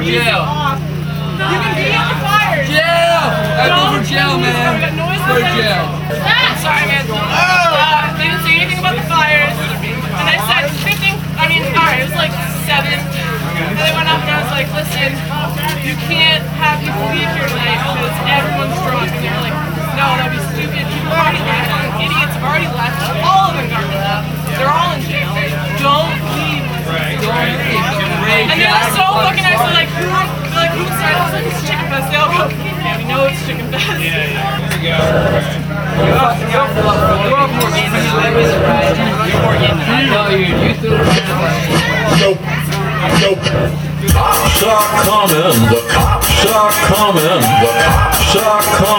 for jail. You can be on fire. Jail. That'd be for jail, man. For jail. I'm sorry, man. Uh, I didn't say anything about the fires. And I said 15, I mean, all right, it was like 7. And they went up and I was like, listen, you can't have people leave here tonight because everyone's drunk. And they were like, no, that'd be so fucking nice. I'm like, they're like, who's that? I was like, it's Chicken Fest. They all go, yeah, we know it's Chickenfest. Yeah, yeah. There you go. You're more game than I know you. You threw it Nope. Nope. Cops are coming. The cops are coming. The cops are coming.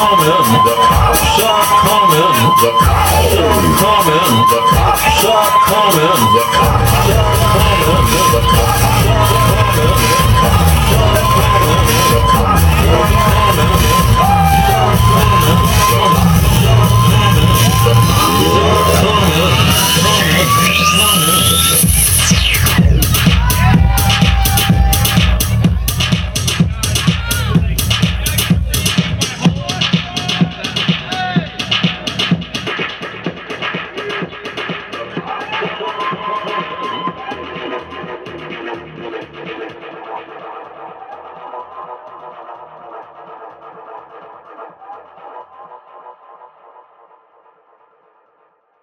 Coming. The cops are coming. The cops are coming. The cops are coming. The cops are coming. The cops are coming.